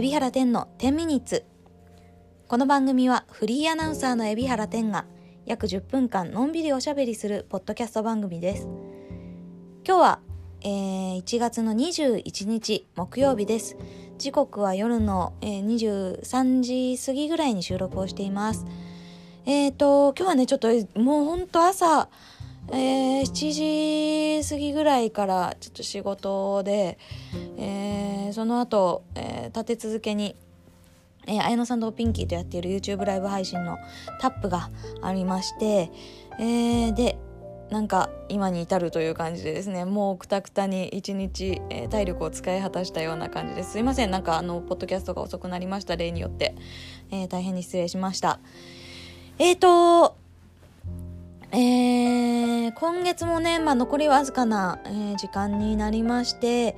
海老原天の10ミニッツ。この番組はフリーアナウンサーの海老原天が約10分間のんびりおしゃべりするポッドキャスト番組です。今日は、えー、1月の21日木曜日です。時刻は夜の、えー、23時過ぎぐらいに収録をしています。えっ、ー、と今日はねちょっともうほんと朝えー、7時過ぎぐらいからちょっと仕事で、えー、その後、えー、立て続けに、えー、綾野さんとピンキーとやっている YouTube ライブ配信のタップがありまして、えー、でなんか今に至るという感じでですねもうくたくたに一日、えー、体力を使い果たしたような感じです。すいませんなんかあのポッドキャストが遅くなりました。例によって、えー、大変に失礼しました。えーとえー、今月もね、まあ、残りわずかな、えー、時間になりまして、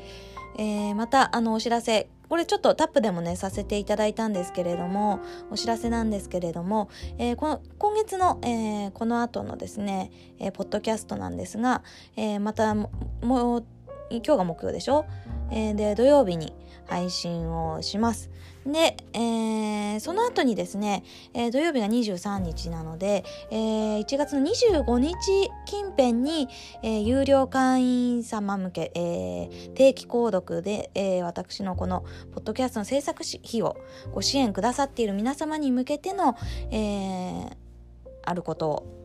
えー、またあのお知らせこれちょっとタップでもねさせていただいたんですけれどもお知らせなんですけれども、えー、この今月の、えー、この後のですね、えー、ポッドキャストなんですが、えまたもう今日が木曜でしょ、えで土曜日に配信をします。で、えー、その後にですね、えー、土曜日が23日なので、えー、1月の25日近辺に、えー、有料会員様向け、えー、定期購読で、えー、私のこのポッドキャストの制作費をご支援くださっている皆様に向けての、えー、あることを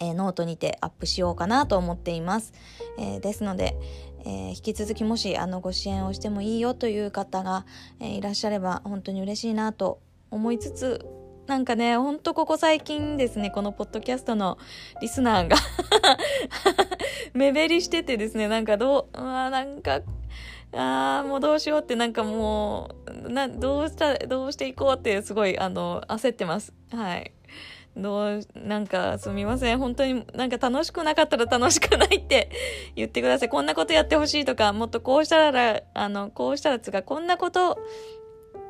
えー、ノートにてアップしようかなと思っています。えー、ですので、えー、引き続きもしあのご支援をしてもいいよという方が、えー、いらっしゃれば本当に嬉しいなと思いつつなんかねほんとここ最近ですねこのポッドキャストのリスナーが 目減りしててですねなんかどうあなんかあーもうどうしようってなんかもうなどうしたどうしていこうってすごいあの焦ってます。はい。どう、なんかすみません。本当になんか楽しくなかったら楽しくないって 言ってください。こんなことやってほしいとか、もっとこうしたら、あの、こうしたらつか、こんなこと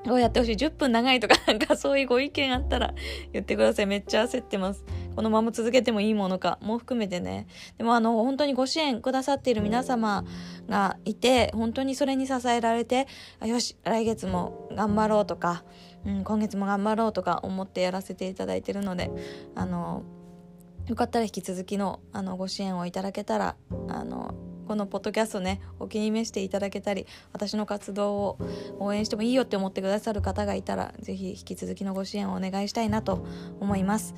をやってほしい。10分長いとか、なんかそういうご意見あったら言ってください。めっちゃ焦ってます。このまま続けてもいいものかも含めてね。でもあの、本当にご支援くださっている皆様がいて、本当にそれに支えられて、よし、来月も頑張ろうとか、うん、今月も頑張ろうとか思ってやらせていただいてるのであのよかったら引き続きのあのご支援をいただけたらあのこのポッドキャストねお気に召していただけたり私の活動を応援してもいいよって思ってくださる方がいたら是非引き続きのご支援をお願いしたいなと思います。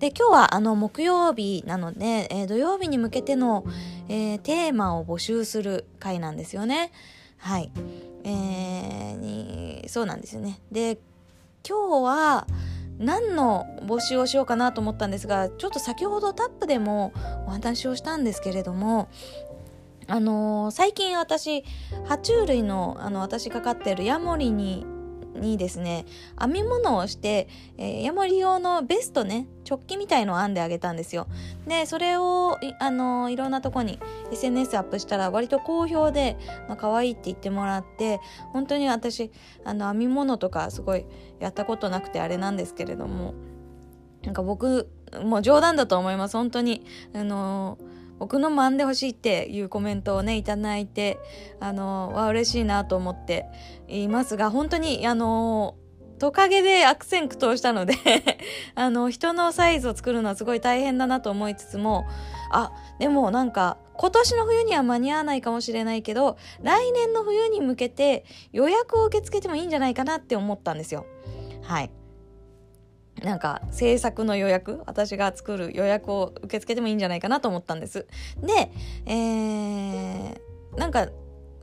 で今日はあの木曜日なので、えー、土曜日に向けての、えー、テーマを募集する回なんですよね。はい、えー、にそうなんですよね。で今日は何の募集をしようかなと思ったんですがちょっと先ほどタップでもお話をしたんですけれどもあのー、最近私爬虫類のあの私かかってるヤモリににですね編み物をして、えー、ヤモリ用のベストねチョッキみたいのを編んであげたんですよ。でそれをあのいろんなとこに SNS アップしたら割と好評で、まあ、可愛いって言ってもらって本当に私あの編み物とかすごいやったことなくてあれなんですけれども。なんか僕もう冗談だと思います本当に。あのー僕のもんでほしいっていうコメントをねいただいてあのは嬉しいなと思っていますが本当にあのトカゲで悪戦苦闘したので あの人のサイズを作るのはすごい大変だなと思いつつもあでもなんか今年の冬には間に合わないかもしれないけど来年の冬に向けて予約を受け付けてもいいんじゃないかなって思ったんですよはい。なんか制作の予約私が作る予約を受け付けてもいいんじゃないかなと思ったんです。で、えー、なんか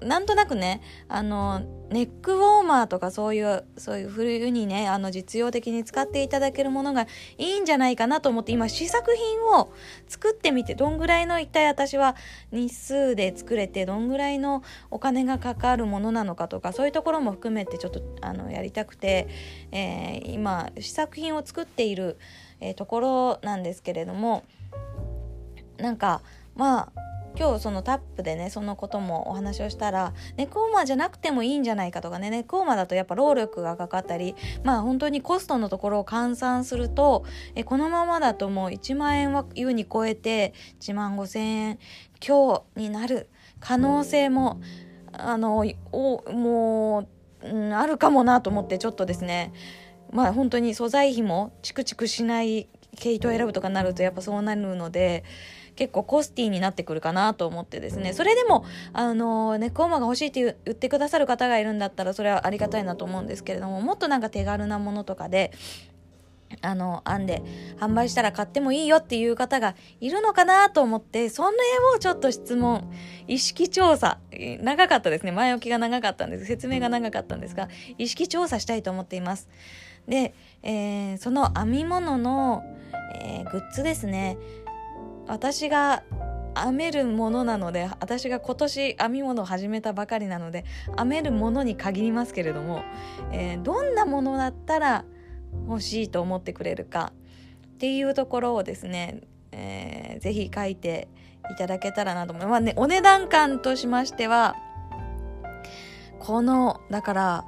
なんとなくねあのネックウォーマーとかそういうそういう冬にねあの実用的に使っていただけるものがいいんじゃないかなと思って今試作品を作ってみてどんぐらいの一体私は日数で作れてどんぐらいのお金がかかるものなのかとかそういうところも含めてちょっとあのやりたくて、えー、今試作品を作っている、えー、ところなんですけれどもなんかまあ今日そのタップでねそのこともお話をしたらネコーマじゃなくてもいいんじゃないかとかねネコーマだとやっぱ労力がかかったりまあ本当にコストのところを換算するとえこのままだともう1万円は優に超えて1万5千円強になる可能性もあのおもううん、あるかもなと思ってちょっとですね。まあ本当に素材費もチクチクしない毛糸を選ぶとかになるとやっぱそうなるので結構コスティになってくるかなと思ってですねそれでもあのネックウォーマーが欲しいって言ってくださる方がいるんだったらそれはありがたいなと思うんですけれどももっとなんか手軽なものとかであの、編んで販売したら買ってもいいよっていう方がいるのかなと思って、その絵をちょっと質問、意識調査、長かったですね。前置きが長かったんです。説明が長かったんですが、意識調査したいと思っています。で、えー、その編み物の、えー、グッズですね。私が編めるものなので私が今年編み物を始めたばかりなので編めるものに限りますけれども、えー、どんなものだったら欲しいと思ってくれるかっていうところをですね、えー、ぜひ書いていただけたらなと思います。まあね、お値段感としましては、この、だから、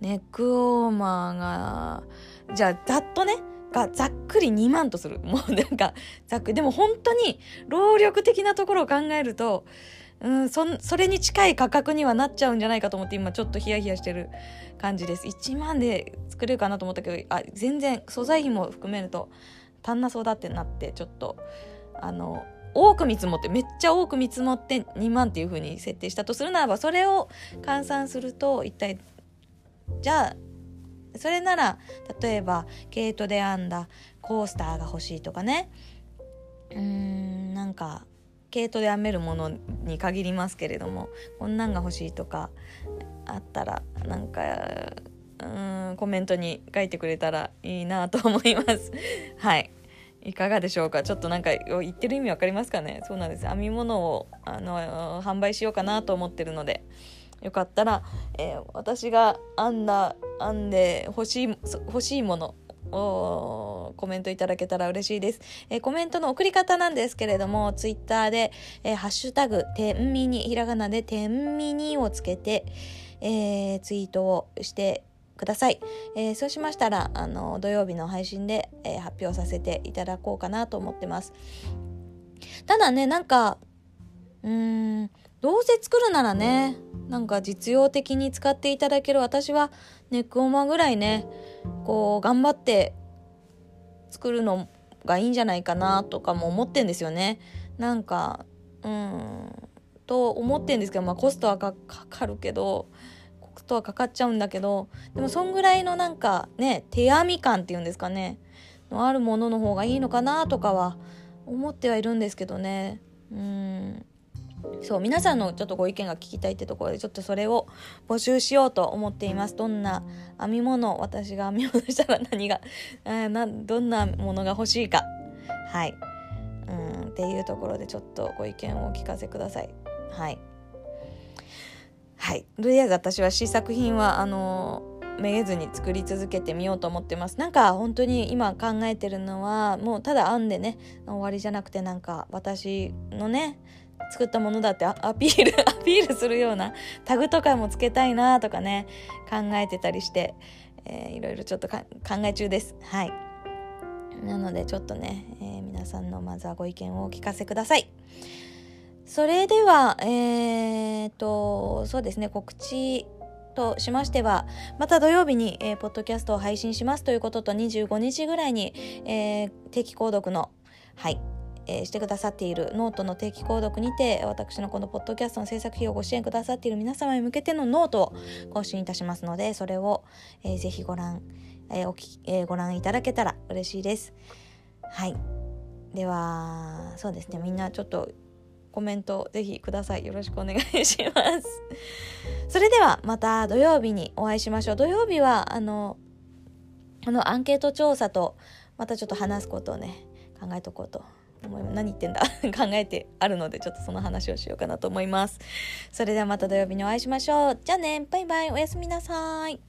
ネックウォーマーが、じゃあ、ざっとね、がざっくり2万とする。もうなんか、ざっくり。でも本当に、労力的なところを考えると、うん、そ、それに近い価格にはなっちゃうんじゃないかと思って今ちょっとヒヤヒヤしてる感じです。1万で作れるかなと思ったけど、あ、全然素材費も含めると足んなそうだってなって、ちょっと、あの、多く見積もって、めっちゃ多く見積もって2万っていう風に設定したとするならば、それを換算すると、一体、じゃあ、それなら、例えば、毛糸で編んだコースターが欲しいとかね、うーん、なんか、毛糸で編めるものに限りますけれどもこんなんが欲しいとかあったらなんかうんコメントに書いてくれたらいいなと思います。はい。いかがでしょうか？ちょっとなんか言ってる意味わかりますかね？そうなんです。編み物をあの販売しようかなと思ってるので。よかったら、えー、私が編んだ編んで欲しい欲しいものコメントいただけたら嬉しいです。えー、コメントの送り方なんですけれども、ツイッターで、えー、ハッシュタグ、てんみに、ひらがなでてんみにをつけて、えー、ツイートをしてください。えそうしましたら、あの、土曜日の配信で、え発表させていただこうかなと思ってます。ただね、なんか、うん、どうせ作るならね、なんか実用的に使っていただける私はネックオーマーぐらいね、こう頑張って作るのがいいんじゃないかなとかも思ってんですよね。なんか、うん、と思ってんですけど、まあコストはかかるけど、コストはかかっちゃうんだけど、でもそんぐらいのなんかね、手編み感っていうんですかね、のあるものの方がいいのかなとかは思ってはいるんですけどね。うん。そう皆さんのちょっとご意見が聞きたいってところでちょっとそれを募集しようと思っています。どんな編み物私が編み物したら何が などんなものが欲しいか。はい。うんっていうところでちょっとご意見をお聞かせください。はい。はい。とりあえず私は試作品はあのめげずに作り続けてみようと思ってます。なんか本当に今考えてるのはもうただ編んでね終わりじゃなくてなんか私のね作ったものだってアピール アピールするようなタグとかもつけたいなとかね考えてたりして、えー、いろいろちょっと考え中です。はい。なのでちょっとね、えー、皆さんのまずはご意見をお聞かせください。それではえー、とそうですね告知としましては、また土曜日に、えー、ポッドキャストを配信しますということと、25日ぐらいに、えー、定期購読の、はい、えー、してくださっているノートの定期購読にて私のこのポッドキャストの制作費をご支援くださっている皆様に向けてのノートを更新いたしますのでそれを、えー、ぜひご覧、えーおきえー、ご覧いただけたら嬉しいです。はい。ではそうですね。みんなちょっとコメントぜひください。よろしくお願いします。それではまた土曜日にお会いしましょう。土曜日はあのこのアンケート調査とまたちょっと話すことをね考えとこうと何言ってんだ？考えてあるのでちょっとその話をしようかなと思います。それではまた土曜日にお会いしましょう。じゃあね。バイバイ。おやすみなさい。